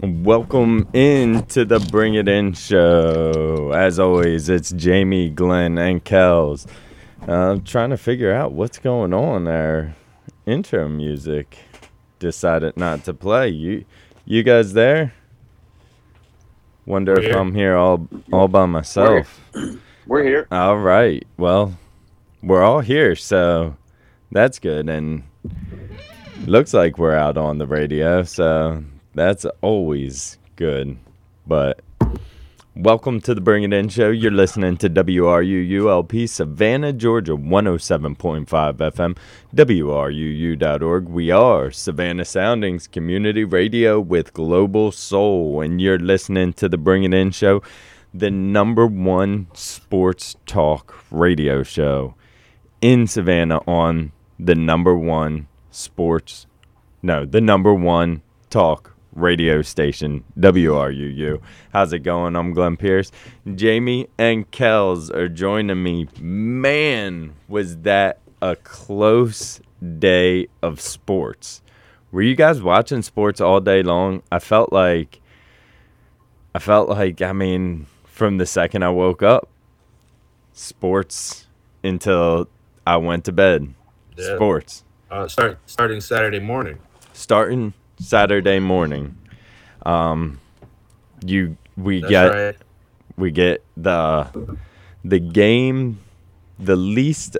Welcome into the Bring It In show. As always, it's Jamie, Glenn, and Kels. Uh, I'm trying to figure out what's going on Our Intro music decided not to play. You, you guys there? Wonder We're if here. I'm here all all by myself. We're here. All right. Well, we're all here, so that's good. And looks like we're out on the radio, so that's always good. But welcome to the Bring It In show. You're listening to WRUULP Savannah, Georgia, 107.5 FM, WRUU.org. We are Savannah Soundings Community Radio with Global Soul, and you're listening to the Bring It In show the number one sports talk radio show in Savannah on the number one sports, no, the number one talk radio station, WRUU. How's it going? I'm Glenn Pierce. Jamie and Kels are joining me. Man, was that a close day of sports. Were you guys watching sports all day long? I felt like I felt like, I mean, from the second I woke up, sports until I went to bed. Yeah. Sports. Uh, start starting Saturday morning. Starting Saturday morning. Um you we That's get right. we get the the game the least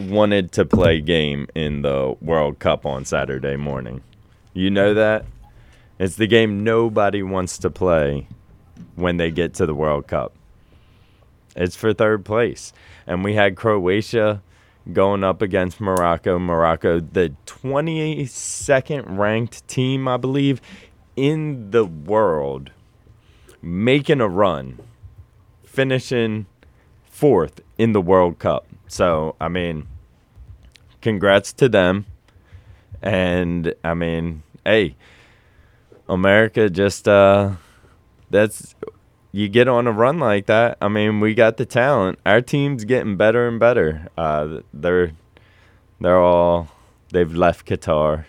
wanted to play game in the World Cup on Saturday morning. You know that? It's the game nobody wants to play when they get to the World Cup. It's for third place. And we had Croatia going up against Morocco. Morocco, the 22nd ranked team, I believe, in the world, making a run, finishing fourth in the World Cup. So, I mean, congrats to them. And, I mean, hey, America just, uh, that's, you get on a run like that. I mean, we got the talent. Our team's getting better and better. Uh, they're, they're all, they've left Qatar.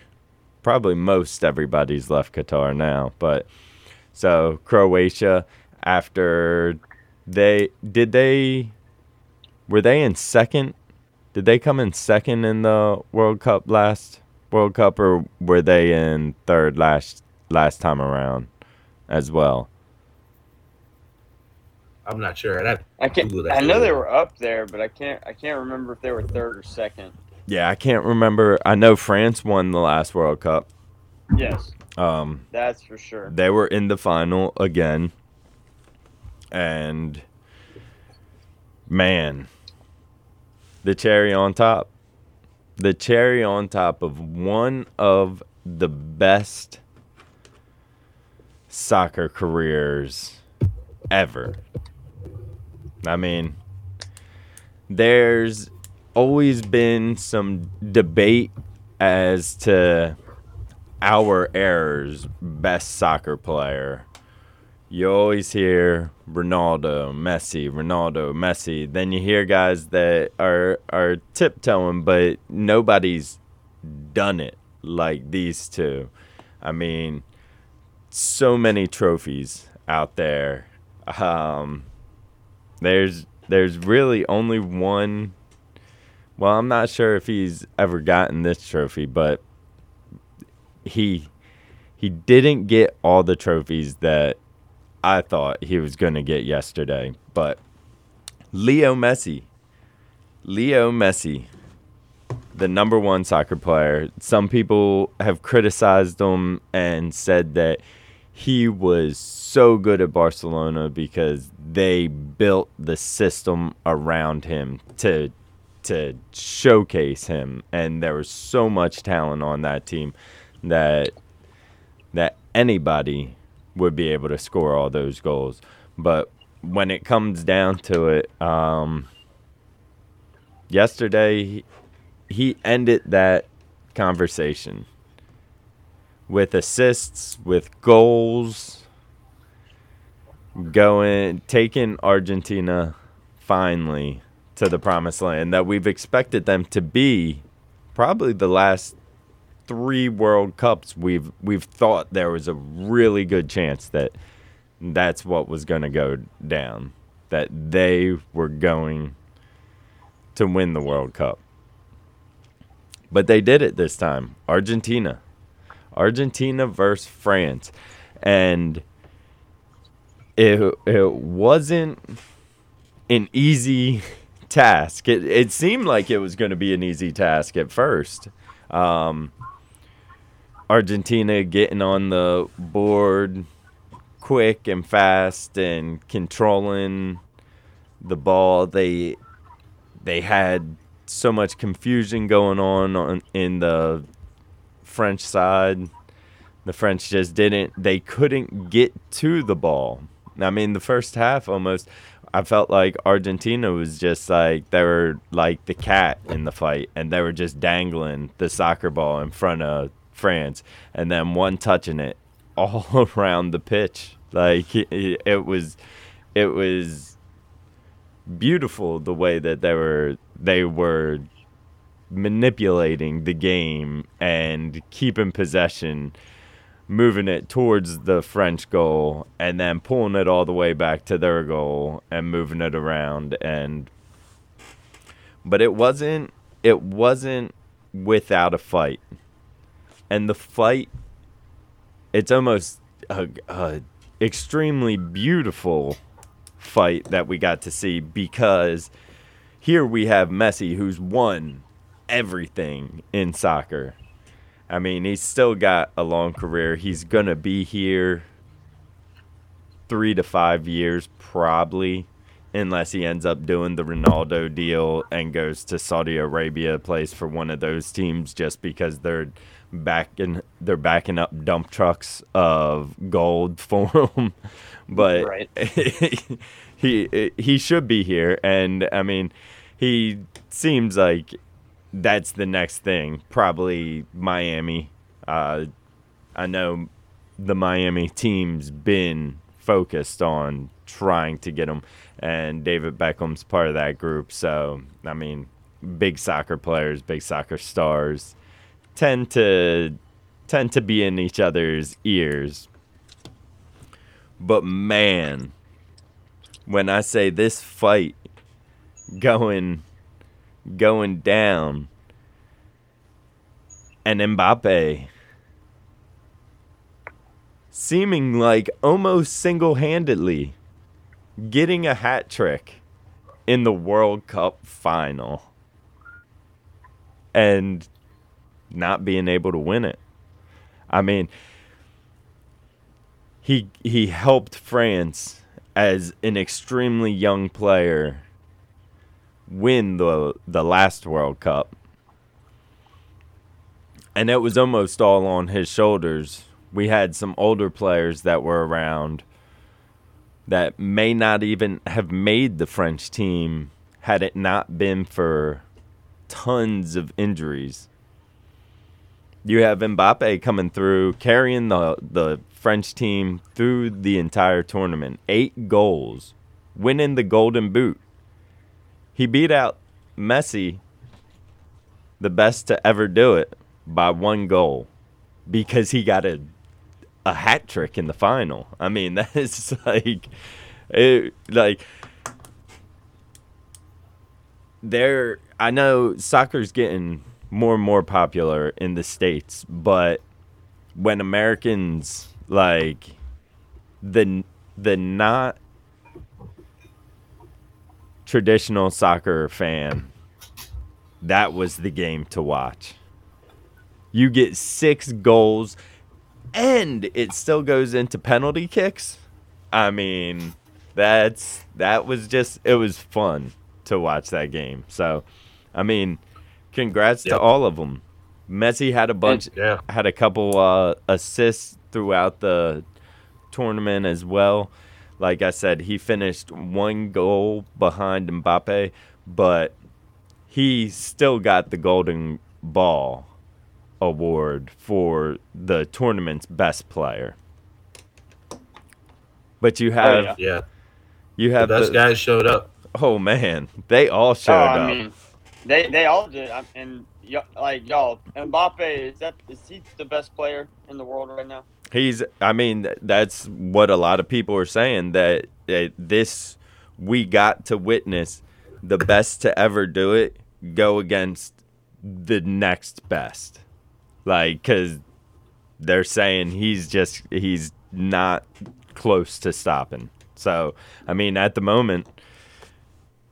Probably most everybody's left Qatar now, but so Croatia after they did they were they in second? Did they come in second in the World Cup last World Cup or were they in third last last time around as well? I'm not sure. I'd have I can't. Google that I know they were up there, but I can't. I can't remember if they were third or second. Yeah, I can't remember. I know France won the last World Cup. Yes, Um that's for sure. they were in the final again. And man, the cherry on top. The cherry on top of one of the best soccer careers ever. I mean, there's always been some debate as to our era's best soccer player. You always hear Ronaldo, Messi, Ronaldo, Messi. Then you hear guys that are are tiptoeing, but nobody's done it like these two. I mean, so many trophies out there. Um, there's there's really only one. Well, I'm not sure if he's ever gotten this trophy, but he he didn't get all the trophies that I thought he was going to get yesterday. But Leo Messi, Leo Messi, the number one soccer player. Some people have criticized him and said that he was so good at Barcelona because they built the system around him to to showcase him. And there was so much talent on that team that that anybody would be able to score all those goals. But when it comes down to it um yesterday he, he ended that conversation with assists with goals going taking Argentina finally to the promised land that we've expected them to be probably the last three World Cups, we've we've thought there was a really good chance that that's what was going to go down, that they were going to win the World Cup. But they did it this time. Argentina. Argentina versus France. And it it wasn't an easy task. It it seemed like it was going to be an easy task at first. Um, Argentina getting on the board quick and fast and controlling the ball. They they had so much confusion going on, on in the French side. The French just didn't they couldn't get to the ball. I mean, the first half almost I felt like Argentina was just like they were like the cat in the fight, and they were just dangling the soccer ball in front of France, and then one touching it all around the pitch. Like it, was, it was beautiful the way that they were they were manipulating the game and keeping possession moving it towards the French goal and then pulling it all the way back to their goal and moving it around and but it wasn't it wasn't without a fight. And the fight it's almost a, a extremely beautiful fight that we got to see because here we have Messi who's won everything in soccer I mean, he's still got a long career. He's going to be here three to five years, probably, unless he ends up doing the Ronaldo deal and goes to Saudi Arabia, plays for one of those teams just because they're backing they're backing up dump trucks of gold for him. but Right. he he should be here, and I mean, he seems like that's the next thing. Probably Miami. Uh, I know the Miami team's been focused on trying to get him, and David Beckham's part of that group. So, I mean, big soccer players, big soccer stars tend to tend to be in each other's ears. But man, when I say this fight going going down and Mbappe seeming like almost single-handedly getting a hat trick in the World Cup final and not being able to win it. I mean, he he helped France as an extremely young player win the the last World Cup. And it was almost all on his shoulders. We had some older players that were around that may not even have made the French team had it not been for tons of injuries. You have Mbappe coming through, carrying the the French team through the entire tournament. Eight goals, winning the Golden Boot. He beat out Messi, the best to ever do it, by one goal, because he got a a hat trick in the final. I mean, that is like, it, like there. I know soccer's getting more and more popular in the states, but when Americans like the the not traditional soccer fan, that was the game to watch. You get six goals, and it still goes into penalty kicks. I mean, that's that was just it was fun to watch that game. So, I mean, congrats to all of them. Messi had a bunch, Yeah. had a couple uh, assists throughout the tournament as well. Like I said, he finished one goal behind Mbappe, but he still got the Golden Ball award for the tournament's best player. But you oh, have yeah. Yeah. you The have best the, guys showed up. oh man, they all oh, showed oh, I up. mean, they they all did, I- and y- like y'all, Mbappe is that is he the best player in the world right now? He's. I mean, that's what a lot of people are saying that uh, this we got to witness the best to ever do it go against the next best, like because they're saying he's just he's not close to stopping. So I mean, at the moment,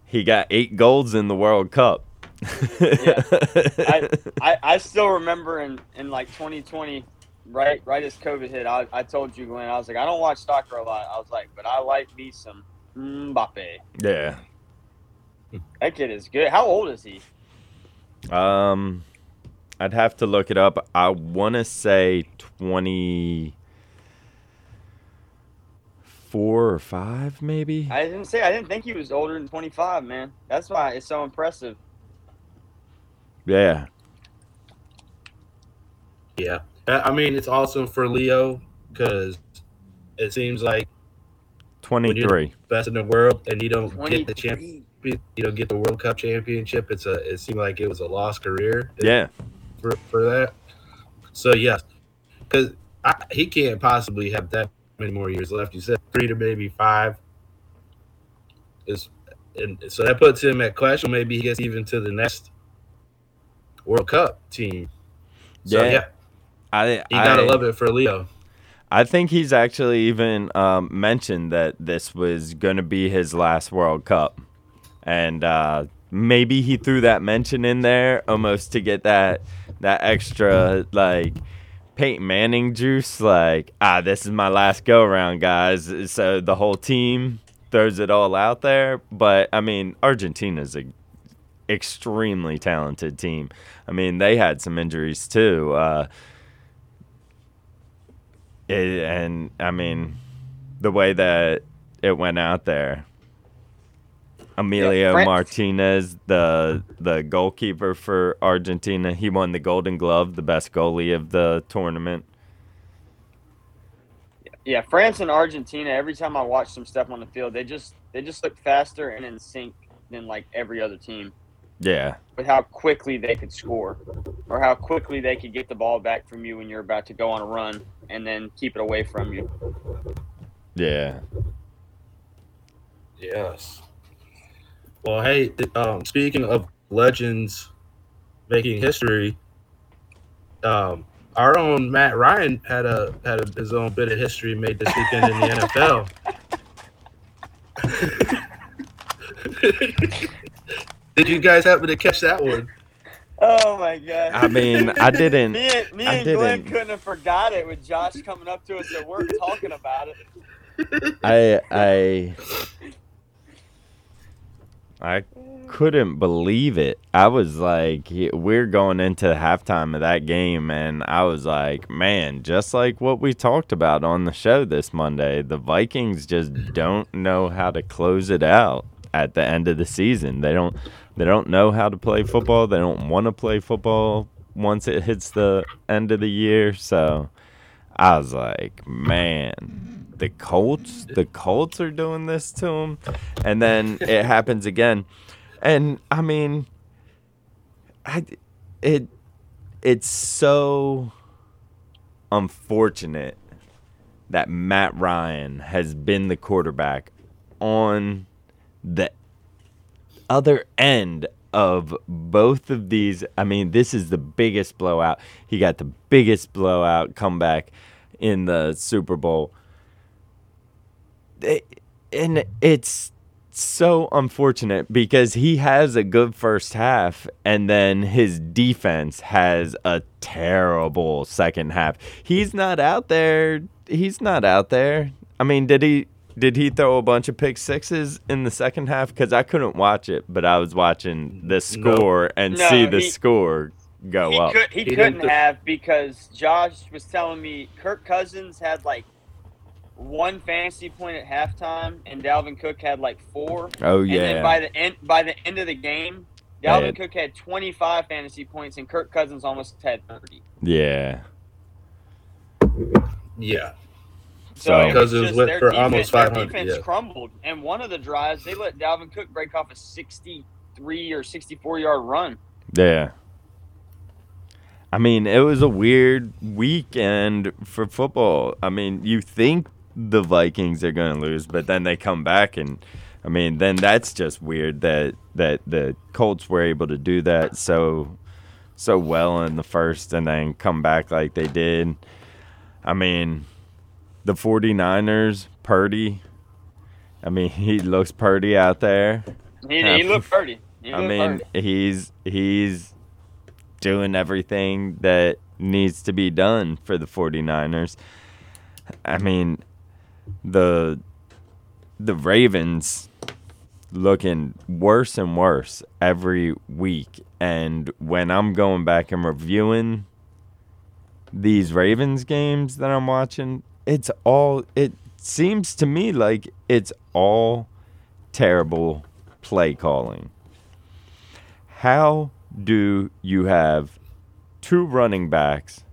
he got eight golds in the World Cup. I, I, I still remember in, in like 2020, right right as COVID hit, I, I told you, Glenn, I was like, I don't watch soccer a lot. I was like, but I like me some Mbappe. yeah. That kid is good. How old is he? Um, I'd have to look it up. I want to say twenty four or five, maybe. I didn't say I didn't think he was older than 25, man. That's why it's so impressive. Yeah, Yeah. I I mean, it's awesome for Leo because it seems like twenty three. best in the world and you don't get the 23. champ, you don't get the World Cup championship. It's a. It seemed like it was a lost career. Yeah, For, for that. So yes, because he can't possibly have that many more years left. You said three to maybe five. Is and so that puts him at question. Maybe he gets even to the next World Cup team. So Yeah. yeah, I you gotta I, love it for Leo. I think he's actually even um, mentioned that this was to be his last World Cup, and uh, maybe he threw that mention in there almost to get that that extra like Peyton Manning juice. Like, ah, this is my last go around, guys. So the whole team throws it all out there. But I mean, Argentina's a extremely talented team. I mean, they had some injuries too. Uh, it, and I mean, the way that it went out there. Emilio Fran- Martinez, the the goalkeeper for Argentina, he won the Golden Glove, the best goalie of the tournament. Yeah, France and Argentina. Every time I watch them step on the field, they just they just look faster and in sync than like every other team. Yeah, With how quickly they could score, or how quickly they could get the ball back from you when you're about to go on a run and then keep it away from you. yeah. Yes. Well, hey, um, speaking of legends making history, um, our own Matt Ryan had a had a, his own bit of history made this weekend in the NFL. Did you guys happen to catch that one? Oh my god! I mean, I didn't. me and, me I and Glenn didn't. couldn't have forgot it with Josh coming up to us at work talking about it. I I I couldn't believe it. I was like, we're going into halftime of that game, and I was like, man, just like what we talked about on the show this Monday, the Vikings just don't know how to close it out at the end of the season. They don't they don't know how to play football. They don't want to play football once it hits the end of the year. So I was like, man, the Colts, the Colts are doing this to him, and then it happens again, and I mean, I, it, it's so unfortunate that Matt Ryan has been the quarterback on the other end of both of these. I mean, this is the biggest blowout. He got the biggest blowout comeback in the Super Bowl. And it's so unfortunate because he has a good first half and then his defense has a terrible second half. He's not out there. He's not out there. I mean, did he did he throw a bunch of pick sixes in the second half cuz I couldn't watch it, but I was watching the score and No, see the he- score go he up. could he, He couldn't th- have because Josh was telling me Kirk Cousins had like one fantasy point at halftime and Dalvin Cook had like four. Oh And then yeah. by the end by the end of the game, Dalvin Yeah. Cook had 25 fantasy points and Kirk Cousins almost had 30. Yeah. Yeah. So it was Cousins just went their for defense- almost their 500, defense yeah. crumbled, and one of the drives they let Dalvin Cook break off a 63 or 64 yard run. yeah. I mean, it was a weird weekend for football. I mean, you think the Vikings are going to lose, but then they come back and I mean, then that's just weird that that the Colts were able to do that so so well in the first and then come back like they did. I mean, the 49ers, Purdy. I mean, he looks Purdy out there. He, he looked Purdy. He I looked mean, Purdy. he's he's doing everything that needs to be done for the 49ers. I mean, the the Ravens looking worse and worse every week and when I'm going back and reviewing these Ravens games that I'm watching, it's all it seems to me like it's all terrible play calling. How do you have two running backs,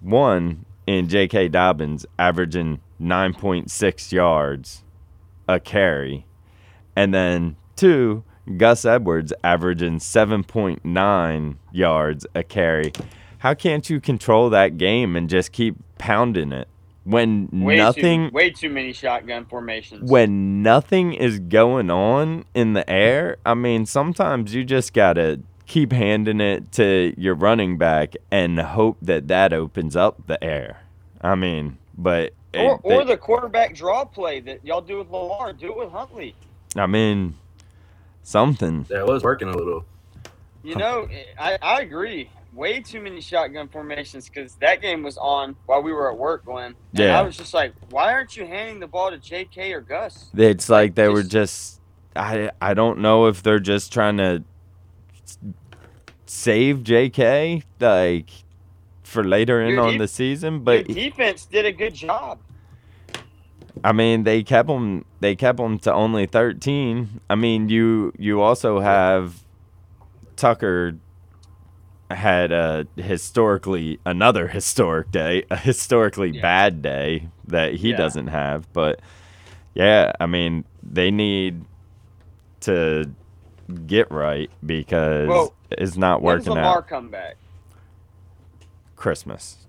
one in J.K. Dobbins averaging 9.6 yards a carry, and then two, Gus Edwards averaging 7.9 yards a carry? How can't you control that game and just keep pounding it when Way nothing Too, way too many shotgun formations. when nothing is going on in the air, I mean, sometimes you just got to keep handing it to your running back and hope that that opens up the air. I mean, but it- or, or they- the quarterback draw play that y'all do with Lamar, do it with Huntley. I mean, something. That was working a little. You know, I, I agree. Way too many shotgun formations because that game was on while we were at work, Glenn. And Yeah. I was just like, why aren't you handing the ball to J.K. or Gus? It's like they were just- just. I I don't know if they're just trying to save J.K. like for later in Your on def- the season, but defense did a good job. I mean, they kept them. They kept them to only thirteen. I mean, you you also have Tucker had a historically another historic day, a historically Yeah. bad day that he Yeah. doesn't have. But yeah, I mean, they need to get right because Well, it's not working When's working Lamar out. come back? Christmas.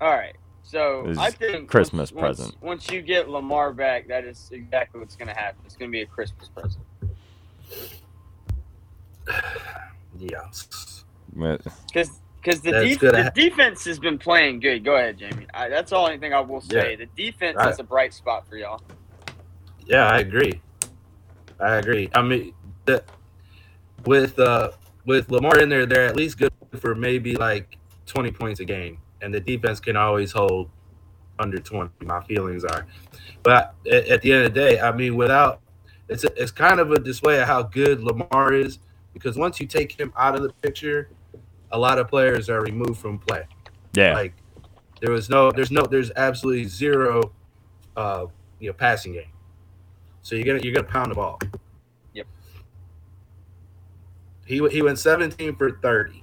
All right. So I think Christmas once, present. Once, once you get Lamar back, that is exactly what's going to happen. It's going to be a Christmas present. Yes. But- Because because the, def- the defense has been playing good. Go ahead, Jamie. I, that's all anything I will say. The defense I- is a bright spot for y'all. Yeah, I agree. I agree. I mean, the, with uh with Lamar in there, they're at least good for maybe like twenty points a game, and the defense can always hold under twenty. My feelings are, but at, at the end of the day, I mean, without it's a, it's kind of a display of how good Lamar is because once you take him out of the picture, a lot of players are removed from play. yeah, Like there was no, there's no, there's absolutely zero, uh, you know, passing game. So you're gonna you're gonna pound the ball. Yep. He w- he went 17 for 30.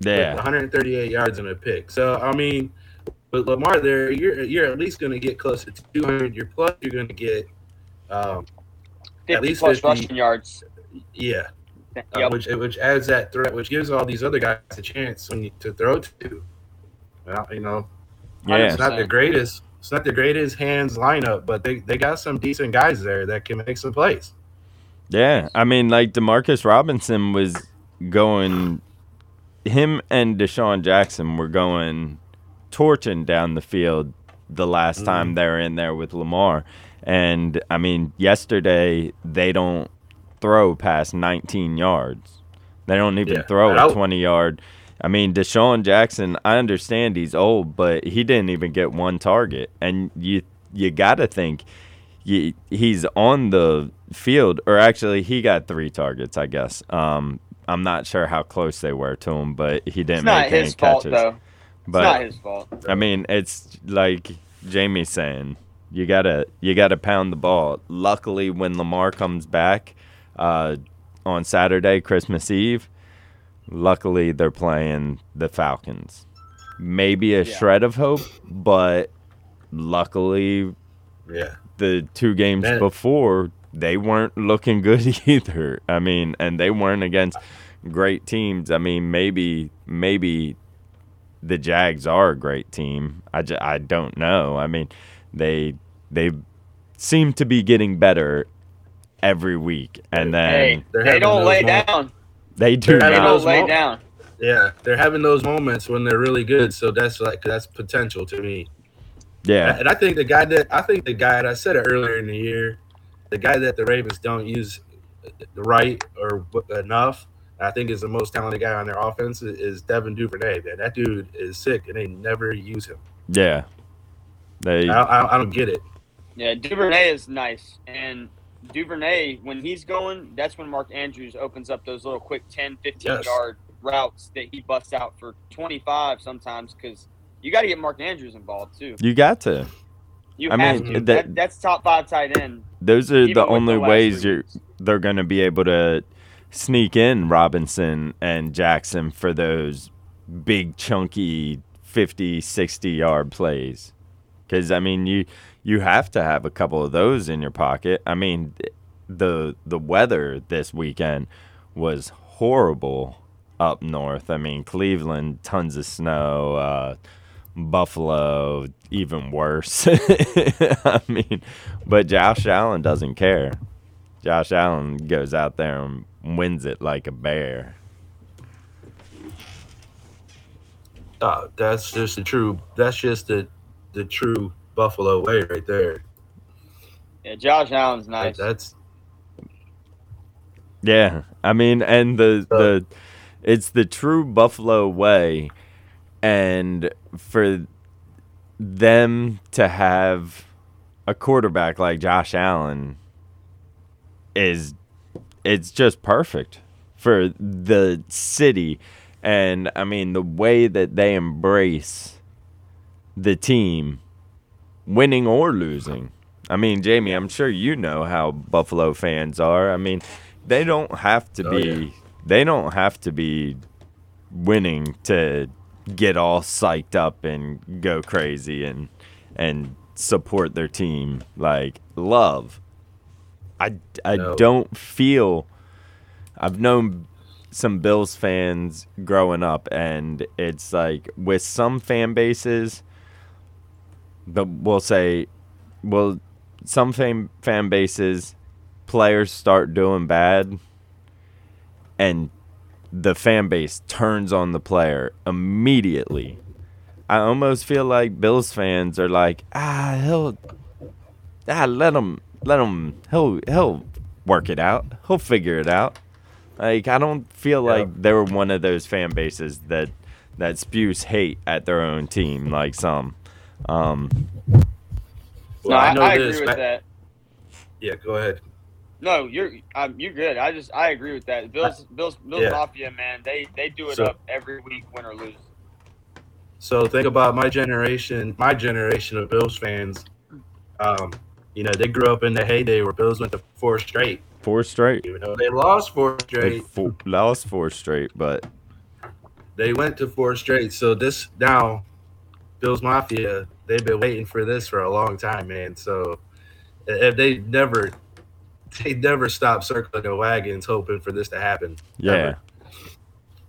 yeah, 138 yards and a pick. So I mean, with Lamar there, you're you're at least gonna get close to 200. You're plus you're gonna get, um, 50 At least plus 50. rushing yards. yeah, uh, which which adds that threat, which gives all these other guys a chance when you, to throw to. Well, you know, yeah. It's not the greatest. It's not the greatest hands lineup, but they, they got some decent guys there that can make some plays. Yeah, I mean, like Demarcus Robinson was going, him and DeSean Jackson were going torching down the field the last Mhm. time they were in there with Lamar. And I mean, yesterday they don't throw past 19 yards. They don't even Yeah. throw And a I- 20 yard. I mean, DeSean Jackson, I understand he's old, but he didn't even get one target. And you you got to think he, he's on the field, or actually, he got three targets, I guess. Um, I'm not sure how close they were to him, but he didn't It's not make any his fault catches. though. But it's not his fault. I mean, it's like Jamie's saying, you gotta you gotta pound the ball. Luckily, when Lamar comes back uh, on Saturday, Christmas Eve, luckily they're playing the Falcons. Maybe a Yeah. shred of hope, but luckily Yeah. the two games Man. before they weren't looking good either. I mean, and they weren't against great teams. I mean, maybe maybe the Jags are a great team. I, j- I don't know. I mean, they they seem to be getting better every week, and then Hey, They're they don't lay moments. down. they do they're They having not. don't those lay mo- down. Yeah, they're having those moments when they're really good. So that's like that's potential to me. Yeah, And I think the guy that I think the guy that I said it earlier in the year, the guy that the Ravens don't use right or enough, I think is the most talented guy on their offense is- is Devin Duvernay. Man, that dude is sick, and they never use him. yeah. They I, I, I don't get it. Yeah, Duvernay is nice. And Duvernay, when he's going, that's when Mark Andrews opens up those little quick 10, 15 Yes. yard routes that he busts out for 25 sometimes because you got to get Mark Andrews involved too. you got to. You I have mean, to. that- That, that's top five tight end. Those are the only last ways you're they're going to be able to sneak in Robinson and Jackson for those big chunky 50 60 yard plays cuz I mean you you have to have a couple of those in your pocket. I mean the the weather this weekend was horrible up north. I mean Cleveland tons of snow uh Buffalo, even worse. I mean, but Josh Allen doesn't care. Josh Allen goes out there and wins it like a bear. Uh, that's just the true. That's just the the true Buffalo way right there. Yeah, Josh Allen's Like, nice. that's Yeah, I mean, and the Uh, the it's the true Buffalo way, and for them to have a quarterback like Josh Allen is it's just perfect for the city, and I mean the way that they embrace the team, winning or losing. I mean, Jamie, I'm sure you know how Buffalo fans are. I mean, they don't have to Oh, be yeah. they don't have to be winning to get all psyched up and go crazy and and support their team like love. I I No. don't feel I've known some Bills fans growing up and it's like with some fan bases the we'll say well some fan fan bases players start doing bad and the fan base turns on the player immediately. I almost feel like Bills fans are like, ah, he'll, ah, let him, let him, he'll, he'll work it out. He'll figure it out. Like I don't feel Yeah. like they're one of those fan bases that that spews hate at their own team like some. Um, well, no, I, know I this. agree with I- that. Yeah, go ahead. No, you're um, you're good. I just I agree with that. Bills Bills Bills Yeah. Mafia, man, they they do it So- up every week, win or lose. So think about my generation, my generation of Bills fans. Um, you know, they grew up in the heyday where Bills went to four straight. four straight. Even though they lost four They straight, fo- lost four straight, but they went to four straight. So this now, Bills Mafia, they've been waiting for this for a long time, man. So if they never, they never stop circling the wagons, hoping for this to happen. yeah, Ever.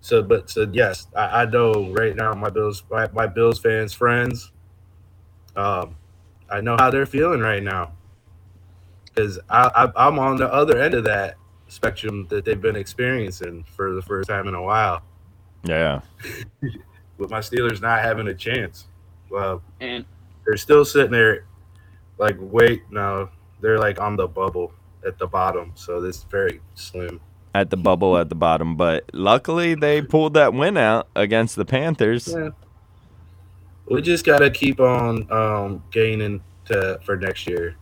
So, but so yes, I, I know right now my Bills, my, my Bills fans, friends, um, I know how they're feeling right now because I, I I'm on the other end of that spectrum that they've been experiencing for the first time in a while. yeah, With my Steelers not having a chance, well, And they're still sitting there, like wait, no, they're like on the bubble at the bottom, so this is very slim. at the bubble at the bottom. But luckily, they pulled that win out against the Panthers. Yeah. We just gotta keep on um, gaining to for next year.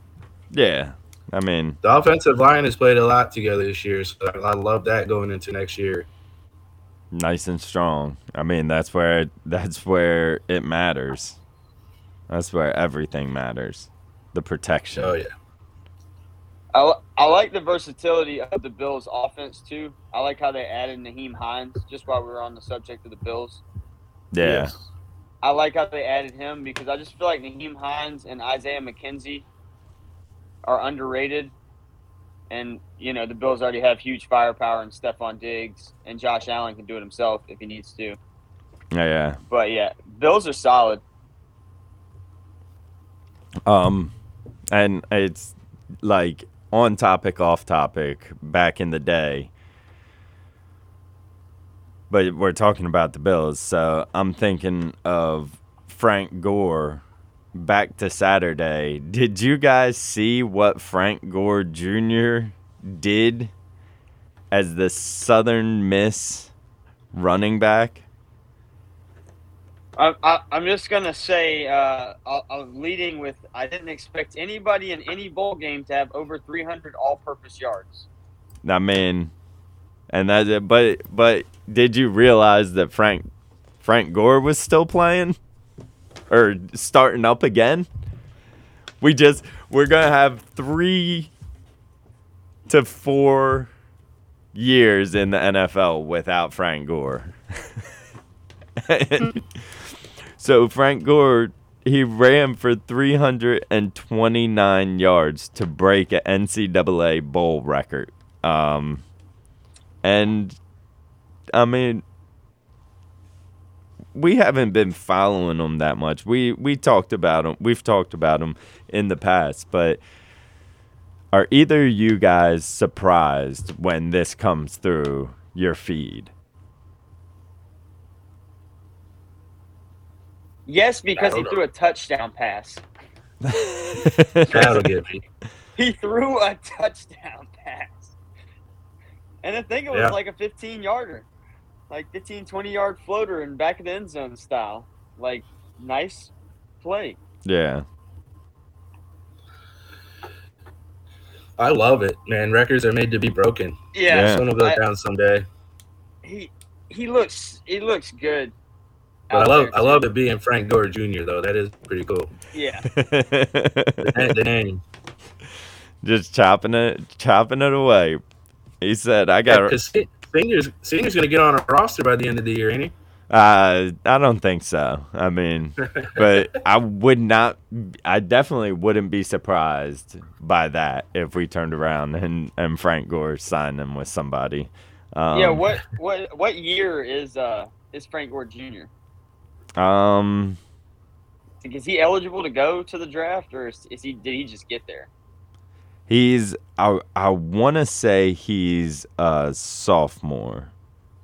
Yeah, I mean, The offensive line has played a lot together this year, so I love that going into next year. Nice and strong. I mean, that's where that's where it matters. That's where everything matters. The protection. Oh yeah, I, I like the versatility of the Bills' offense too. I like how they added Nyheim Hines. Just while we were on the subject of the Bills, yeah. Yes. I like how they added him because I just feel like Nyheim Hines and Isaiah McKenzie are underrated. And you know the Bills already have huge firepower and Stefon Diggs, and Josh Allen can do it himself if he needs to. Yeah, yeah. But yeah, Bills are solid. Um, and it's like on topic, off topic. Back in the day, but we're talking about the Bills, so I'm thinking of Frank Gore. Back to Saturday. Did you guys see what Frank Gore Jr. did as the Southern Miss running back? I, I, I'm just gonna say, uh, I'll leading with I didn't expect anybody in any bowl game to have over 300 all-purpose yards. I mean, and that's it. But but did you realize that Frank Frank Gore was still playing or starting up again? We just we're gonna have three to four years in the NFL without Frank Gore. so Frank Gore he ran for 329 yards to break an NCAA bowl record. Um, and I mean, we haven't been following them that much. We we talked about them. We've talked about them in the past, but are either you guys surprised when this comes through your feed? Yes, because he don't threw a touchdown pass. That'll get me. He threw a touchdown pass. And I think it was Yeah. like a 15 yarder, like 15, 20 yard floater in back of the end zone style. Like, nice play. yeah. I love it, man. Records are made to be broken. Yeah. Sun will go I- down someday. He he looks he looks good. But I love there, I too. love it being Frank Gore Jr. though. That is pretty cool. Yeah. The, the name. Just chopping it, chopping it away. He said, "I got." Because Singer's Singer's gonna get on a roster by the end of the year, ain't he? Uh, I don't think so. I mean, but I would not. I definitely wouldn't be surprised by that if we turned around and and Frank Gore signed him with somebody. Um, yeah, what what what year is uh is Frank Gore Jr.? Um, Is he eligible to go to the draft, or is, is he did he just get there? He's. I I want to say he's a sophomore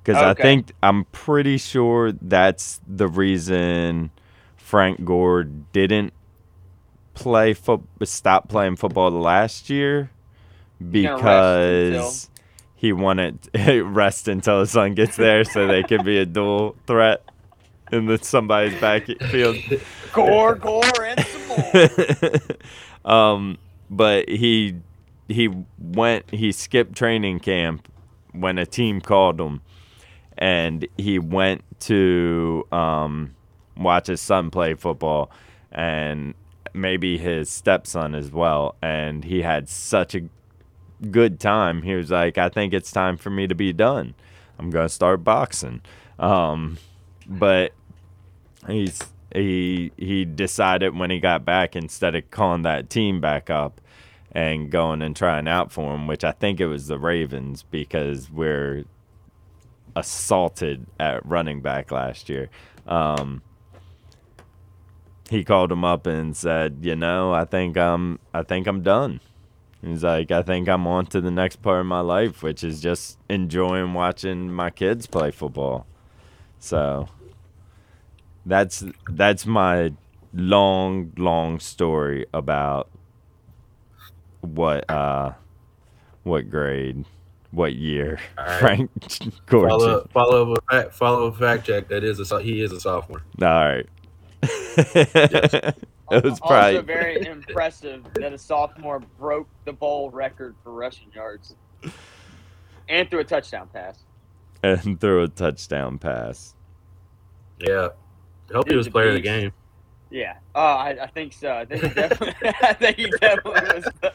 because I think I'm pretty sure that's the reason Frank Gore didn't play foot stop playing football last year He's gonna rest because he wanted rest until his son gets there so they could be a dual threat in the somebody's backfield. Gore, Gore, and some more. um, but he he went he skipped training camp when a team called him, and he went to um, watch his son play football, and maybe his stepson as well, and he had such a good time. He was like, "I think it's time for me to be done. I'm gonna start boxing." Um, but he's he he decided when he got back instead of calling that team back up and going and trying out for him, which I think it was the Ravens because we're assaulted at running back last year. Um, he called him up and said, "You know, I think I'm I think I'm done." He's like, "I think I'm on to the next part of my life, which is just enjoying watching my kids play football." So that's that's my long long story about what uh what grade what year All right. Frank Gorge. Follow follow a fact, follow a fact check. That is a he is a sophomore. All right. it was also probably very impressive that a sophomore broke the bowl record for rushing yards and threw a touchdown pass. and threw a touchdown pass. Yeah. I hope he was the player of the game. Yeah. Oh, I, I think so. I think he definitely, I think he definitely was the,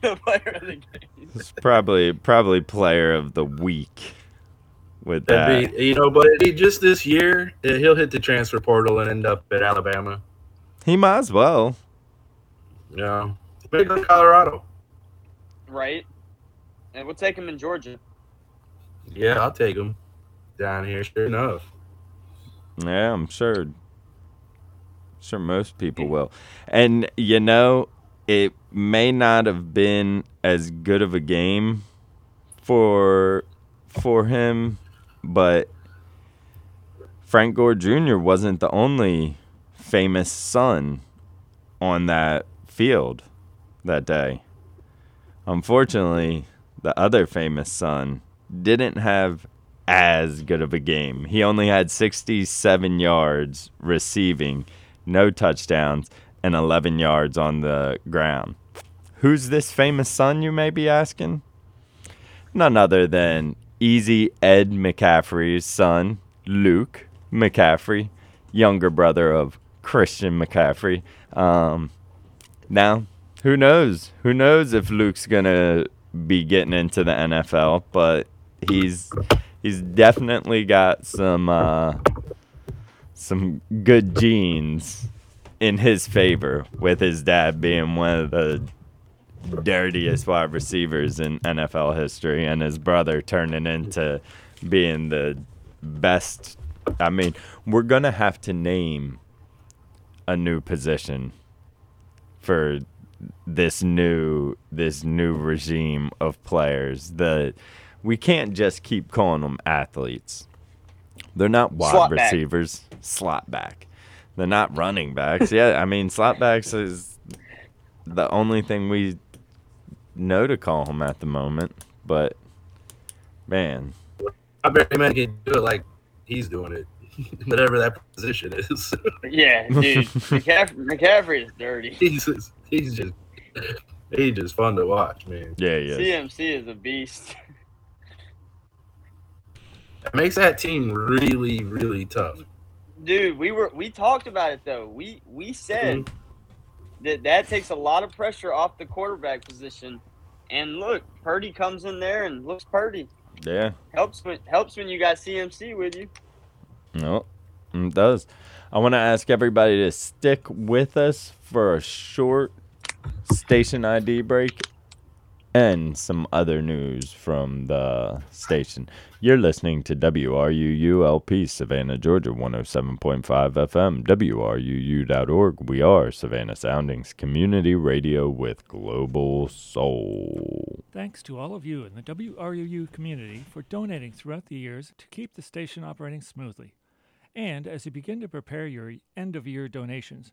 the player of the game. It's probably probably player of the week with that. That'd be, you know, but he, just this year, he'll hit the transfer portal and end up at Alabama. He might as well. Yeah. know, maybe go to Colorado. Right? and we'll take him in Georgia. Yeah, I'll take him down here. Sure enough. Yeah, I'm sure. Sure, most people will. And you know, it may not have been as good of a game for for him, but Frank Gore Jr. wasn't the only famous son on that field that day. Unfortunately, the other famous son didn't have as good of a game. He only had 67 yards receiving, no touchdowns, and 11 yards on the ground. Who's this famous son, you may be asking? None other than Easy Ed McCaffrey's son, Luke McCaffrey, younger brother of Christian McCaffrey. Um, now, who knows? Who knows if Luke's gonna be getting into the NFL? But he's he's definitely got some uh, some good genes in his favor, with his dad being one of the dirtiest wide receivers in NFL history, and his brother turning into being the best. I mean, we're gonna have to name a new position for this new this new regime of players. The we can't just keep calling them athletes. They're not wide Slot back. receivers, slot back. They're not running backs. yeah, I mean slot backs is the only thing we know to call them at the moment. But man, I bet man can do it like he's doing it, whatever that position is. Yeah, dude. McCaffrey, McCaffrey is dirty. he's just, he's just he's just fun to watch, man. yeah, yeah. CMC is a beast. It makes that team really, really tough. Dude, we were we talked about it though. We we said mm-hmm. that that takes a lot of pressure off the quarterback position. And look, Purdy comes in there and looks Purdy. Yeah. Helps when helps when you got CMC with you. No, it mm, does. I want to ask everybody to stick with us for a short station ID break and some other news from the station. You're listening to WRUULP Savannah, Georgia 107.5 FM, WRUU.org. We are Savannah Soundings Community Radio with Global Soul. Thanks to all of you in the WRUU community for donating throughout the years to keep the station operating smoothly. And as you begin to prepare your end of year donations,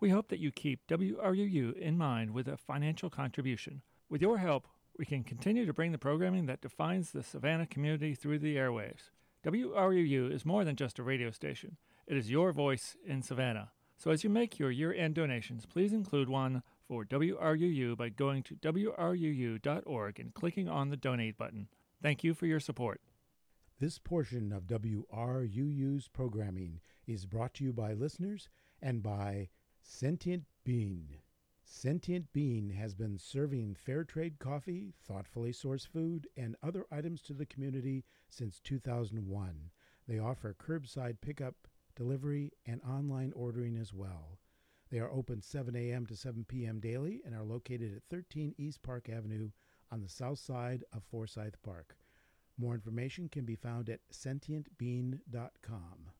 we hope that you keep WRUU in mind with a financial contribution. With your help, we can continue to bring the programming that defines the Savannah community through the airwaves. WRUU is more than just a radio station, it is your voice in Savannah. So as you make your year end donations, please include one for WRUU by going to WRUU.org and clicking on the donate button. Thank you for your support. This portion of WRUU's programming is brought to you by listeners and by Sentient Bean. Sentient Bean has been serving fair trade coffee, thoughtfully sourced food, and other items to the community since 2001. They offer curbside pickup, delivery, and online ordering as well. They are open 7 a.m. to 7 p.m. daily and are located at 13 East Park Avenue on the south side of Forsyth Park. More information can be found at sentientbean.com.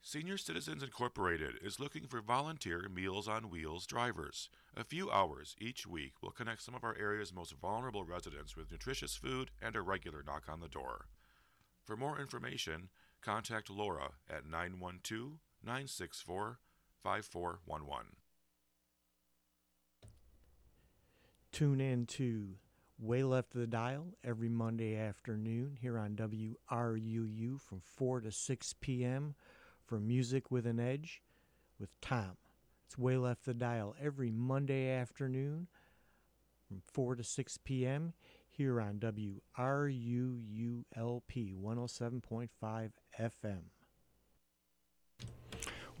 Senior Citizens Incorporated is looking for volunteer Meals on Wheels drivers. A few hours each week will connect some of our area's most vulnerable residents with nutritious food and a regular knock on the door. For more information, contact Laura at 912 964 5411. Tune in to Way Left of the Dial every Monday afternoon here on WRUU from 4 to 6 p.m. for Music with an Edge with Tom. It's Way Left the Dial every Monday afternoon from 4 to 6 p.m. here on WRUULP 107.5 FM.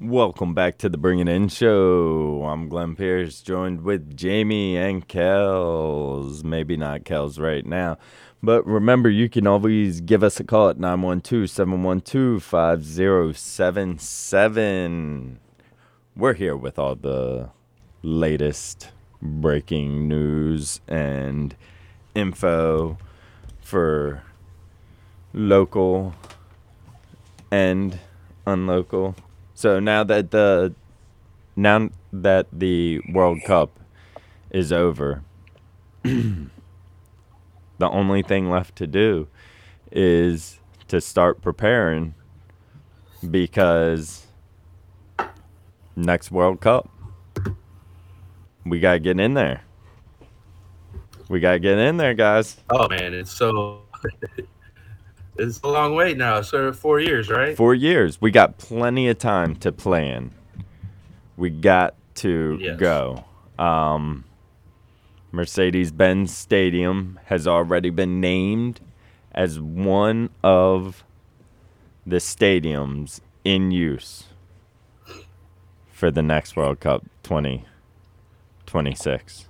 Welcome back to the Bring It In Show. I'm Glenn Pierce, joined with Jamie and Kels. Maybe not Kels right now, but remember, you can always give us a call at 912 712 5077. We're here with all the latest breaking news and info for local and unlocal. So now that the now that the World Cup is over, the only thing left to do is to start preparing because next World Cup we got to get in there. We got to get in there, guys. Oh man, it's so it's a long wait now. So four years, right? Four years. We got plenty of time to plan. We got to Yes. go. Um, Mercedes Benz Stadium has already been named as one of the stadiums in use for the next World Cup 2026.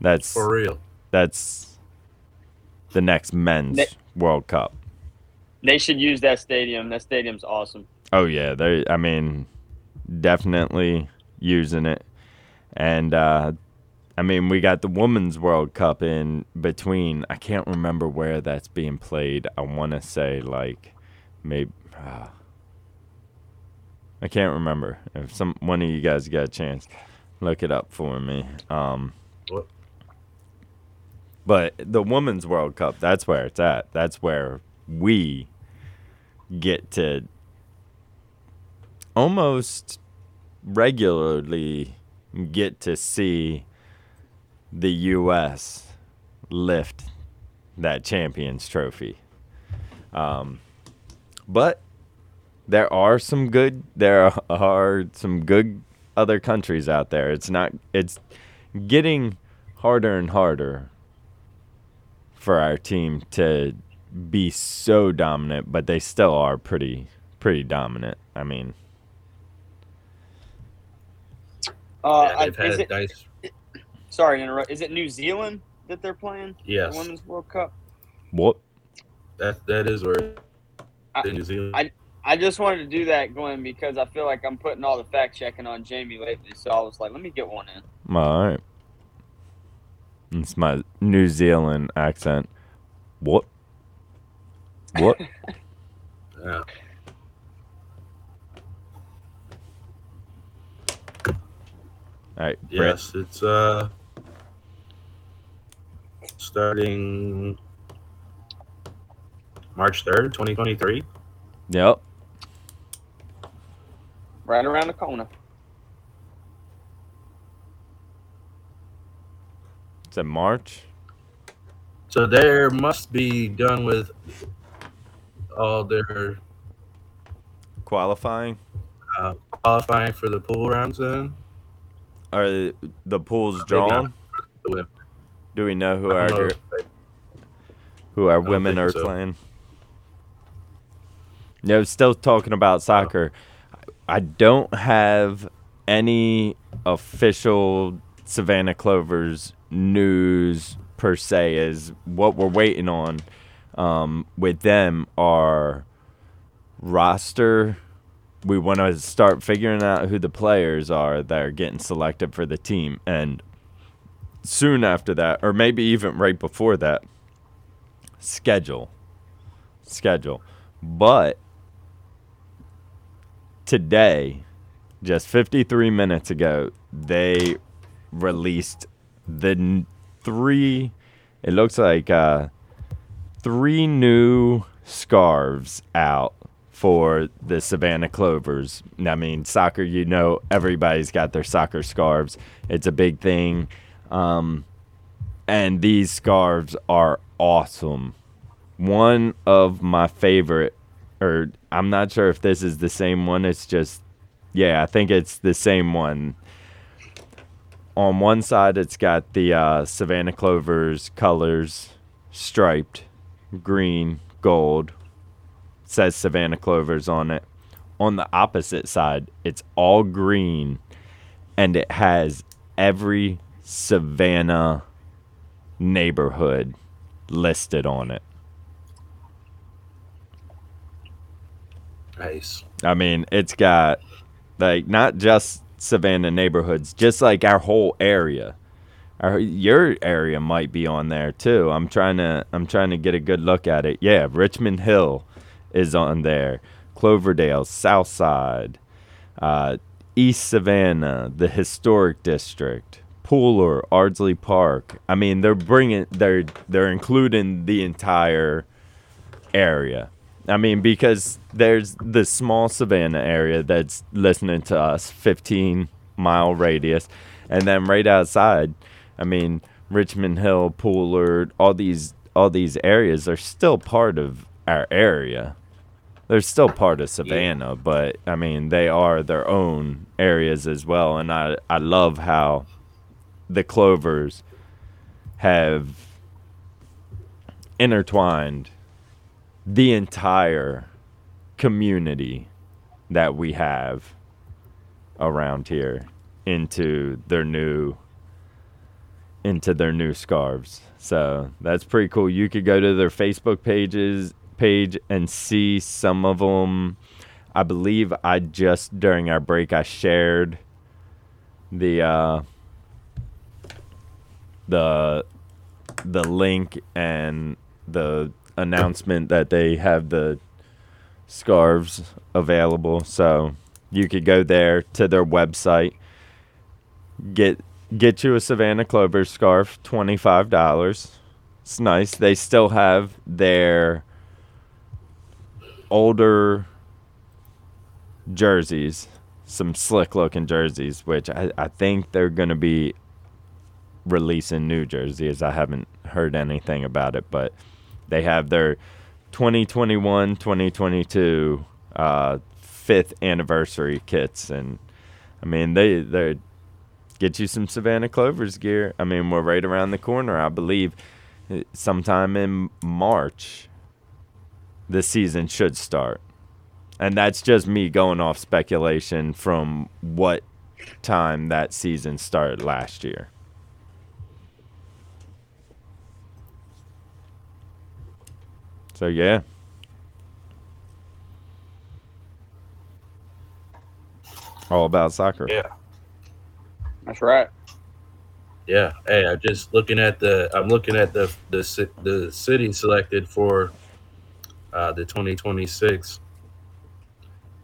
That's For real. that's the next men's Ne- World Cup. They should use that stadium. That stadium's awesome. Oh yeah, they. I mean, definitely using it, and uh, I mean we got the women's World Cup in between. I can't remember where that's being played. I want to say like maybe. Uh, I can't remember. If some one of you guys got a chance, look it up for me. Um, What? But the women's World Cup, that's where it's at. That's where we get to almost regularly get to see the U.S. lift that Champions Trophy. Um, but there are some good. There are some good other countries out there. It's not. It's getting harder and harder for our team to be so dominant, but they still are pretty pretty dominant. I mean, Uh, yeah, I- they've is had it, nice. sorry to interrupt. Is it New Zealand that they're playing? Yes. The Women's World Cup. what? That that is where I- in New Zealand. I- I just wanted to do that, Glenn, because I feel like I'm putting all the fact checking on Jamie lately. So I was like, let me get one in. All right. It's my New Zealand accent. What? What? yeah. All right, Brett. Yes, it's uh starting March third, twenty twenty three. Yep. Right around the corner. In March. So there must be done with all their Qualifying. Uh, qualifying for the pool rounds then. Are the pools drawn? Do we know who our know they- who our women are so. playing? No, still talking about soccer. I don't have any official Savannah Clovers news per se. Is what we're waiting on um, with them are roster. We want to start figuring out who the players are that are getting selected for the team, and soon after that, or maybe even right before that, schedule. Schedule. But today, just 53 minutes ago, they released the three, it looks like uh, three new scarves out for the Savannah Clovers. I mean, soccer, you know, everybody's got their soccer scarves. It's a big thing. Um, and these scarves are awesome. One of my favorite, or I'm not sure if this is the same one. It's just, yeah, I think it's the same one. On one side, it's got the uh, Savannah Clovers colors striped green, gold. Says Savannah Clovers on it. On the opposite side, it's all green and it has every Savannah neighborhood listed on it. Nice. I mean, it's got like not just Savannah neighborhoods, just like our whole area. Or your area might be on there too. I'm trying to I'm trying to get a good look at it. Yeah, Richmond Hill is on there. Cloverdale, Southside, uh, East Savannah, the historic district, Pooler, Ardsley Park. I mean, they're bringing they're they're including the entire area. I mean, because there's the small Savannah area that's listening to us, 15 mile radius, and then right outside, I mean, Richmond Hill, Pooler, all these all these areas are still part of our area. They're still part of Savannah, but I mean, they are their own areas as well. And I I love how the Clovers have intertwined the entire community that we have around here into their new into their new scarves. So that's pretty cool. You could go to their Facebook pages page and see some of them. I believe I just during our break I shared the uh, the the link and the announcement that they have the scarves available. So you could go there to their website, get get you a Savannah Clover scarf, twenty five dollars. It's nice. They still have their older jerseys, some slick looking jerseys, which I, I think they're gonna be releasing new jerseys. I haven't heard anything about it, but they have their 2021 2022 uh, fifth anniversary kits. And I mean, they, they get you some Savannah Clovers gear. I mean, we're right around the corner, I believe. Sometime in March, the season should start. And that's just me going off speculation from what time that season started last year. So yeah. All about soccer. Yeah. That's right. Yeah. Hey, I'm just looking at the. I'm looking at the the the city selected for uh, the 2026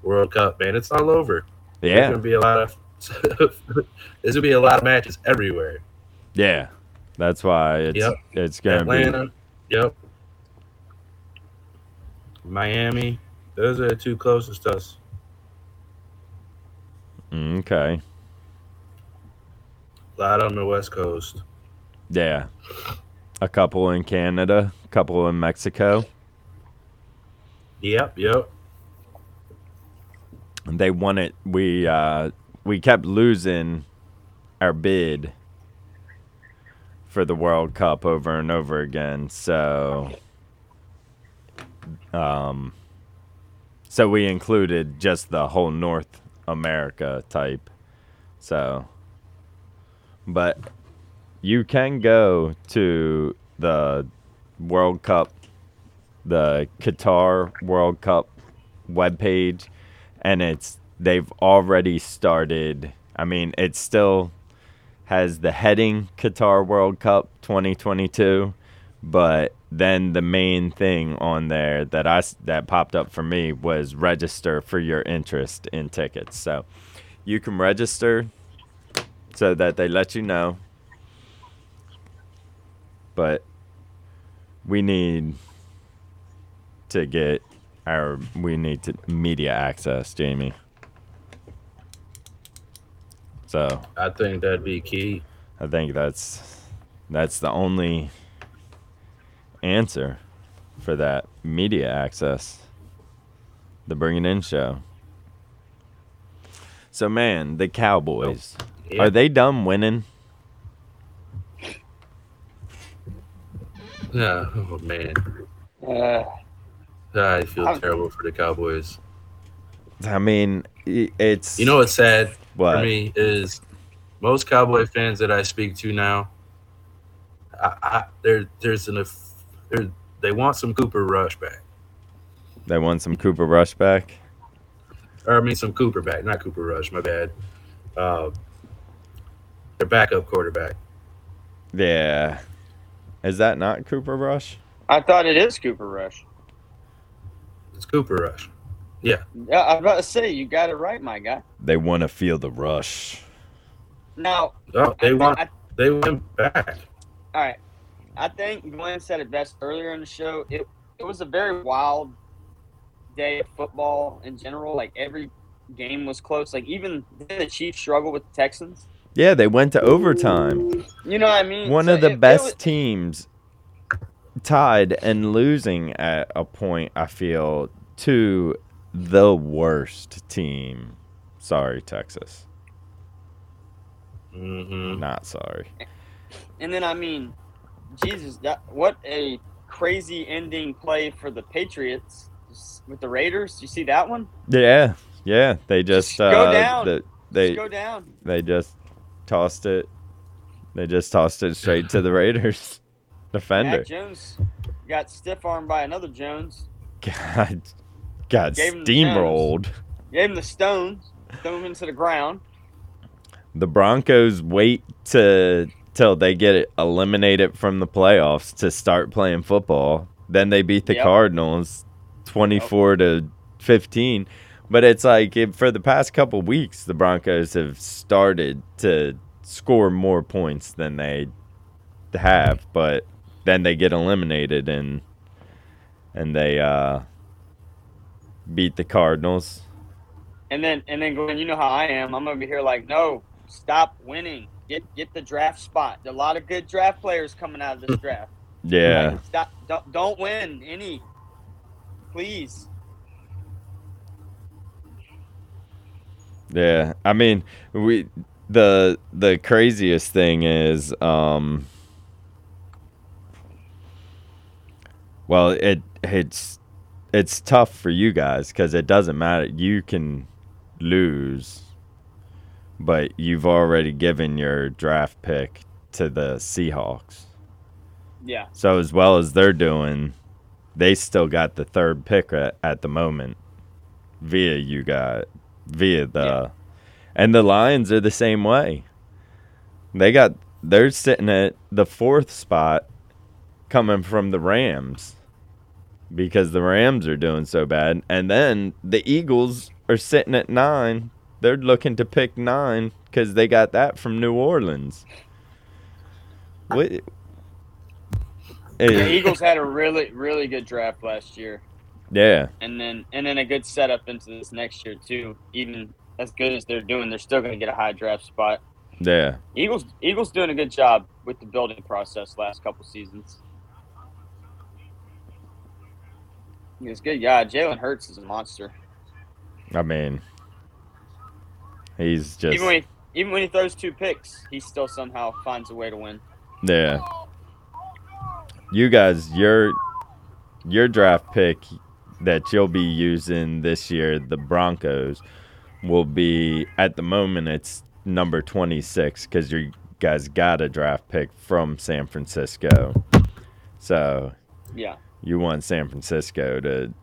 World Cup. Man, it's all over. There's Yeah. gonna be a lot of. there's gonna be a lot of matches everywhere. Yeah. That's why it's Yep. it's gonna be Atlanta. Yep. Miami. Those are the two closest to us. okay. A lot on the West Coast. Yeah. A couple in Canada, a couple in Mexico. Yep. Yep. And They won it. We uh we kept losing our bid for the World Cup over and over again. So um so we included just the whole North America type. So but you can go to the World Cup the Qatar World Cup webpage and it's they've already started I mean it still has the heading Qatar World Cup 2022 but then the main thing on there that I that popped up for me was register for your interest in tickets so you can register so that they let you know but we need to get our we need to media access, Jamie. So I think that'd be key. I think that's that's the only answer for that media access. The bringing In show. So man, the Cowboys Yeah. are they dumb winning? Yeah. Oh man. Uh, I feel I'm- terrible for the Cowboys. I mean, it's You know what's sad what for me is most Cowboy fans that I speak to now. I, I there there's an aff- there they want some Cooper Rush back, they want some Cooper Rush back. or I mean some Cooper back, not Cooper Rush. My bad. Uh, their backup quarterback. Yeah. Is that not Cooper Rush? I thought it is Cooper Rush. It's Cooper Rush. Yeah. Yeah, I was about to say you got it right, my guy. They want to feel the rush. Now, Oh, they thi- want. I- They went back. all right. I think Glenn said it best earlier in the show. It it was a very wild day of football in general. Like every game was close. Like even the Chiefs struggle with the Texans. Yeah, they went to overtime. You know what I mean? One So of the it- it best was- teams tied and losing at a point, I feel, to the worst team. Sorry, Texas. Mm-hmm. Not sorry. And then I mean, Jesus, that what a crazy ending play for the Patriots with the Raiders. You see that one? Yeah, yeah. They just, Just go uh, down. the- they Just go down. they just tossed it. They just tossed it straight to the Raiders defender. Mac Jones got stiff armed by another Jones. God, got steamrolled. Gave him the stones, threw him into the ground. The Broncos wait to till they get it eliminated from the playoffs to start playing football. Then they beat the Yep. Cardinals 24 to 15. But it's like if, for the past couple weeks the Broncos have started to score more points than they have, but then they get eliminated and and they uh beat the Cardinals. And then and then Glenn, you know how I am. I'm over here like, no, stop winning. Get get the draft spot. A lot of good draft players coming out of this draft. Yeah. Like, stop don't, don't win any. Please. Yeah, I mean, we the the craziest thing is, um, well, it it's it's tough for you guys because it doesn't matter. You can lose, but you've already given your draft pick to the Seahawks. Yeah. So as well as they're doing, they still got the third pick at, at the moment via you got via the Yeah. and the Lions are the same way. They got they're sitting at the fourth spot coming from the Rams because the Rams are doing so bad and then the Eagles are sitting at 9. They're looking to pick 9 cuz they got that from New Orleans. What The Eh, Eagles had a really, really good draft last year. yeah. And then and then a good setup into this next year too. Even as good as they're doing, they're still gonna get a high draft spot. Yeah. Eagles Eagles doing a good job with the building process last couple seasons. He's a good guy. Jalen Hurts is a monster. I mean, he's just even when he, even when he throws two picks, he still somehow finds a way to win. yeah. You guys, your your draft pick that you'll be using this year, the Broncos, will be at the moment it's number twenty six because you guys got a draft pick from San Francisco, so Yeah. you want San Francisco to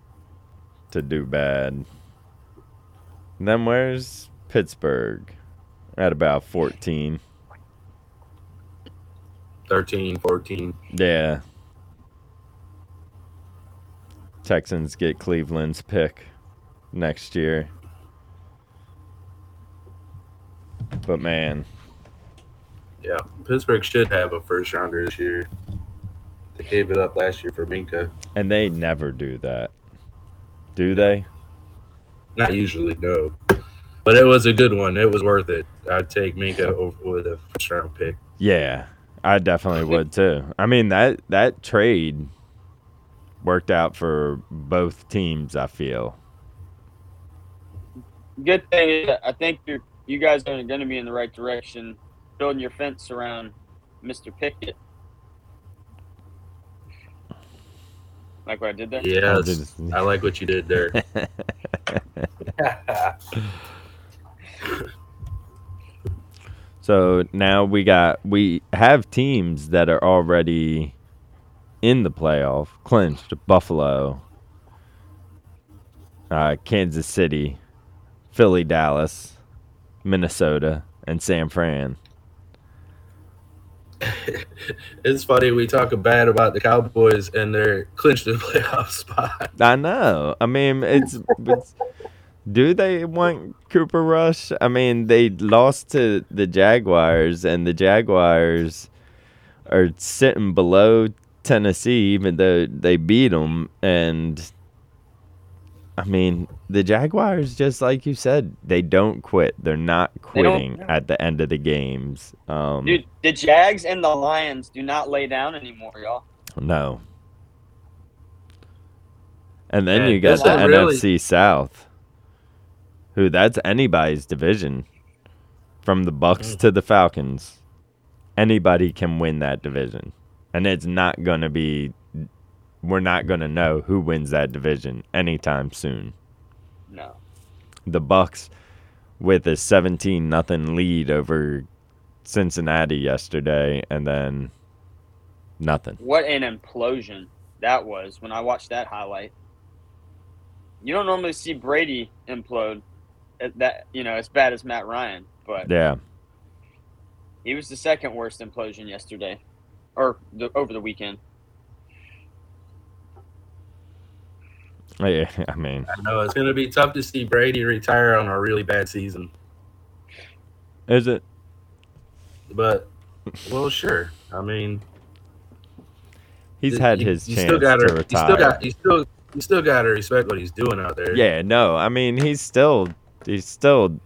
to do bad. Then where's Pittsburgh? At about 14. 13, 14. Yeah. Texans get Cleveland's pick next year. But man, Yeah. Pittsburgh should have a first rounder this year. They gave it up last year for Minkah. and they never do that. Do they? Not usually, no. But it was a good one. It was worth it. I'd take Minkah over with a first round pick. Yeah, I definitely would too. I mean that that trade worked out for both teams. I feel. Good thing is, I think you you guys are going to be in the right direction, building your fence around Mr. Pickett. Like what I did there. Yes. I like what you did there. So now we got we have teams that are already in the playoff, clinched. Buffalo, uh, Kansas City, Philly, Dallas, Minnesota, and San Fran. it's funny we talk bad about the Cowboys and they're clinched the playoff spot. I know. I mean, it's, it's do they want Cooper Rush? I mean, they lost to the Jaguars, and the Jaguars are sitting below Tennessee, even though they beat them. And I mean, the Jaguars, just like you said, they don't quit. They're not They quitting at the end of the games. Um, Dude, the Jags and the Lions do not lay down anymore, y'all. No. And then Man, you got the really- NFC South. Who that's anybody's division. From the Bucs Mm. to the Falcons. Anybody can win that division. And it's not going to be we're not going to know who wins that division anytime soon. No. The Bucs with a 17 nothing lead over Cincinnati yesterday and then nothing. What an implosion that was when I watched that highlight. You don't normally see Brady implode that you know as bad as Matt Ryan, but Yeah. he was the second worst implosion yesterday, or the, over the weekend. Yeah, I mean, I know it's going to be tough to see Brady retire on a really bad season, is it? but well, sure. I mean, He's had you- his you chance still gotta, to You retire. still got, you still, you still got to respect what he's doing out there. yeah, no, I mean he's still he's still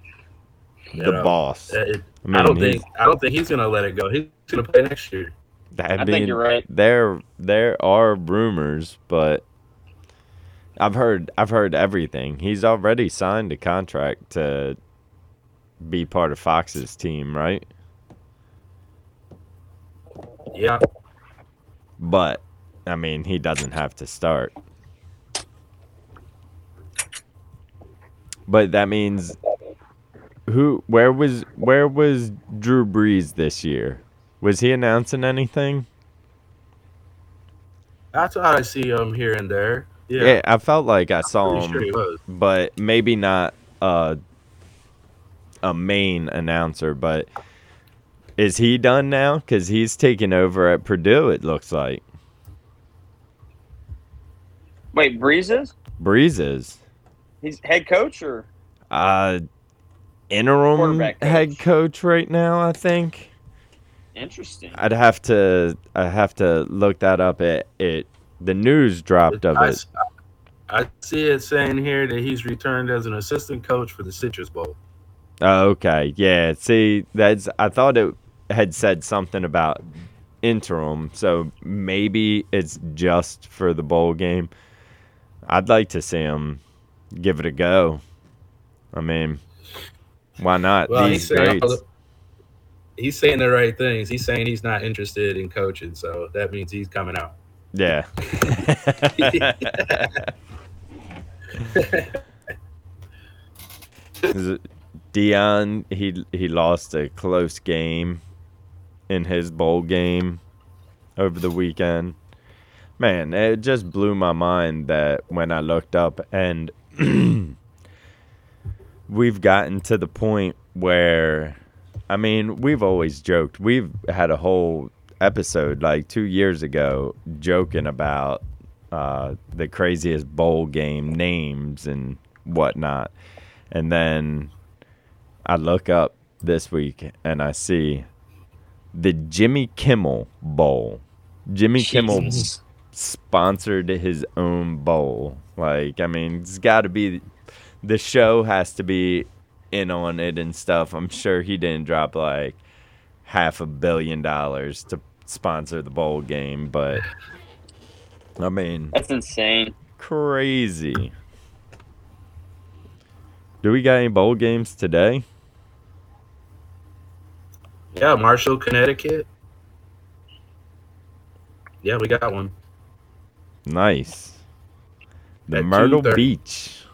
You the know, boss. It- I mean, I don't think, I don't think he's going to let it go. He's going to play next year. I, I mean, think you're right. There there are rumors, but I've heard I've heard everything. He's already signed a contract to be part of Fox's team, right? Yeah, But I mean, he doesn't have to start. But that means who where was where was Drew Brees this year? Was he announcing anything? that's how I see him here and there. Yeah, Yeah, I felt like I saw him, sure but maybe not uh, a main announcer. But is he done now? Because he's taking over at Purdue. It looks like Wait, Breezes? Breeze is. He's head coach or Uh, interim coach. head coach right now. I think interesting? I'd have to. I have to look that up. It it the news dropped of I, it. I see it saying here that he's returned as an assistant coach for the Citrus Bowl. Oh, okay. Yeah. See, that's. I thought it had said something about interim, so maybe it's just for the bowl game. I'd like to see him give it a go. I mean, why not? Well, These he's saying, the, he's saying the right things. He's saying he's not interested in coaching, so that means he's coming out. Yeah. Deion, he he lost a close game in his bowl game over the weekend. Man, it just blew my mind that when I looked up and we've gotten to the point where I mean, we've always joked. We've had a whole episode like 2 years ago joking about uh, the craziest bowl game names and whatnot. And then I look up this week and I see the Jimmy Kimmel Bowl. Jimmy Kimmel sponsored his own bowl. Like, I mean, it's got to be the show has to be in on it and stuff. I'm sure he didn't drop like half a billion dollars to sponsor the bowl game, but I mean, That's insane. crazy. Do we got any bowl games today? Yeah, Marshall, Connecticut. Yeah, we got one. Nice. The At Myrtle 2:30. Beach.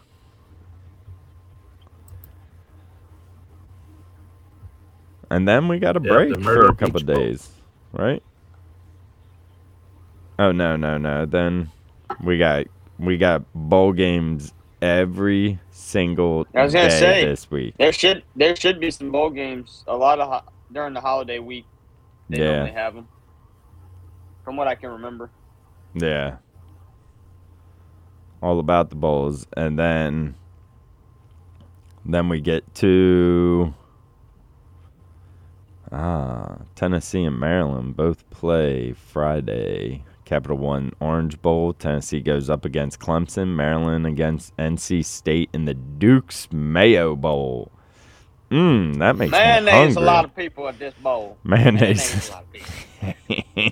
And then we got a Yeah, break for a couple Beach Bowl. days, right? Oh no, no, no. Then we got we got bowl games every single I was gonna day say. this week. There should there should be some bowl games. A lot of ho- during the holiday week. They Yeah. normally have them. From what I can remember. Yeah. All about the bowls. And then then we get to ah, Tennessee and Maryland both play Friday. Capital One Orange Bowl. Tennessee goes up against Clemson. Maryland against NC State in the Duke's Mayo Bowl. Mmm, that makes me Mayonnaise hungry. a lot of people at this bowl. Mayonnaise. a lot of people.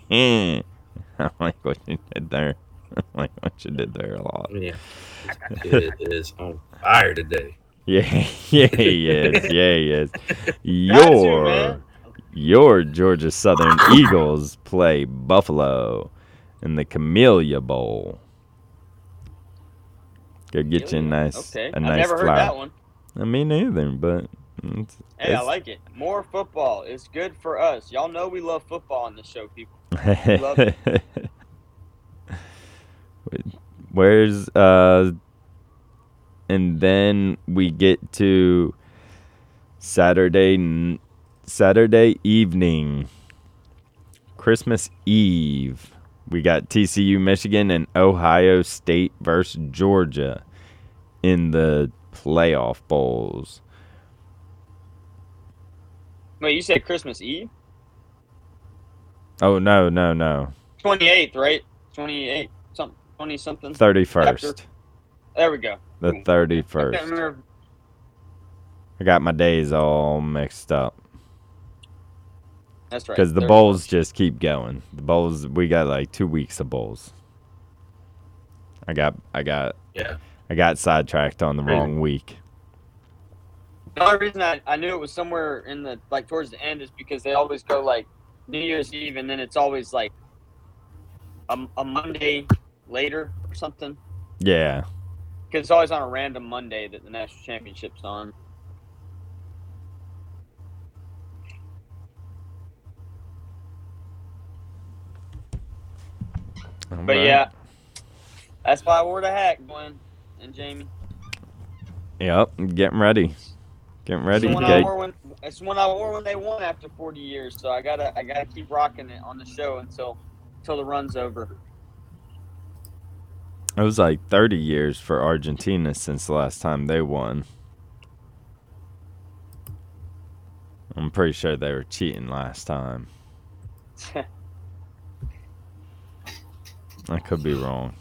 I like what you did there. I like what you did there a lot. Yeah. it is on fire today. Yeah, yeah, he is. Yeah, he is. You, Your your Georgia Southern Eagles play Buffalo in the Camellia Bowl. Go get you a nice Okay. a I've nice never heard that one. I mean, neither, but it's, Hey, I like it. More football is good for us. Y'all know we love football on this show, people. Where's uh and then we get to Saturday Saturday evening Christmas Eve. We got TCU Michigan and Ohio State versus Georgia in the playoff bowls. Wait, you said Christmas Eve? Oh no, no, no. 28th, right? 28, something, 20 something. 31st. There we go. The hmm. Ooh. I 31st. I got my days all mixed up. That's right. Because the 31st. bowls just keep going. The bowls, we got like two weeks of bowls. I got, I got, Yeah. I got sidetracked on the Crazy. wrong week. The only reason I, I knew it was somewhere in the like towards the end is because they always go like New Year's Eve and then it's always like a, a Monday later or something. Yeah, Because it's always on a random Monday that the national championship's on. But Alright. yeah, that's why I wore the hat, Glenn and Jamie. Yep, getting ready, getting ready. It's one I Get- wore when it's one I wore when they won after 40 years. So I gotta I gotta keep rocking it on the show until until the run's over. It was like 30 years for Argentina since the last time they won. I'm pretty sure they were cheating last time. I could be wrong.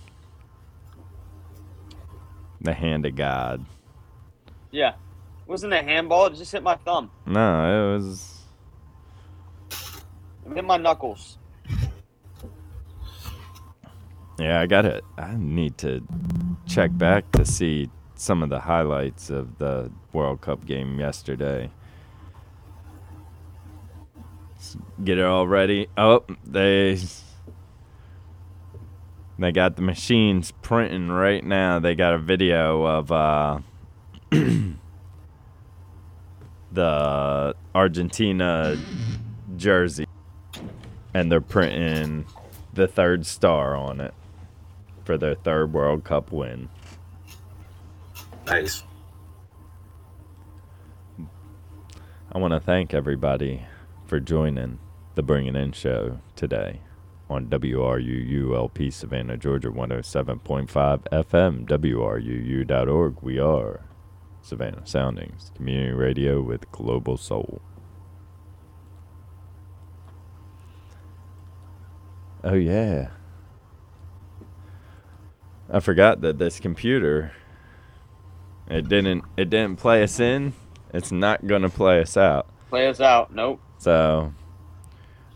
The hand of God. yeah, wasn't a handball? It just hit my thumb. No, it was. It hit my knuckles. Yeah, I got it. I need to check back to see some of the highlights of the World Cup game yesterday. Get it all ready. Oh, they they got the machines printing right now. They got a video of uh the Argentina jersey and they're printing the third star on it for their third World Cup win. Nice. I want to thank everybody for joining the Bringing In show today on WRUULP Savannah, Georgia 107.5 FM, WRUU.org. We are Savannah Soundings, community radio with global soul. Oh, yeah. I forgot that this computer it didn't it didn't play us in. It's not gonna play us out. Play us out. Nope. So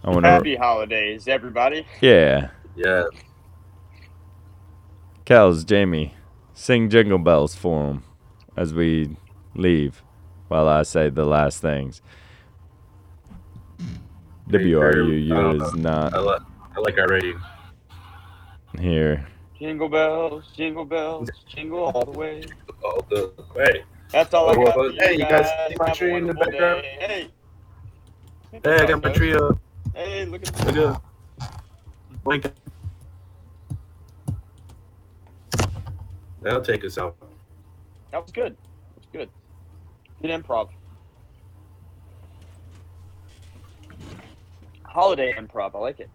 I wanna Happy holidays, everybody. Yeah. Yeah. Kels, Jamie, sing jingle bells for him as we leave while I say the last things. Very fair. WRUU don't is I, not I like our rating. here. Jingle bells, jingle bells, jingle all the way. All the way. That's all I got. well, for hey, you guys see my Have tree in the background? day. Hey. Hey, I got my tree up. Hey, look at Look up. Blink. That'll take us out. That was good. That was good. Good improv. Holiday improv. I like it.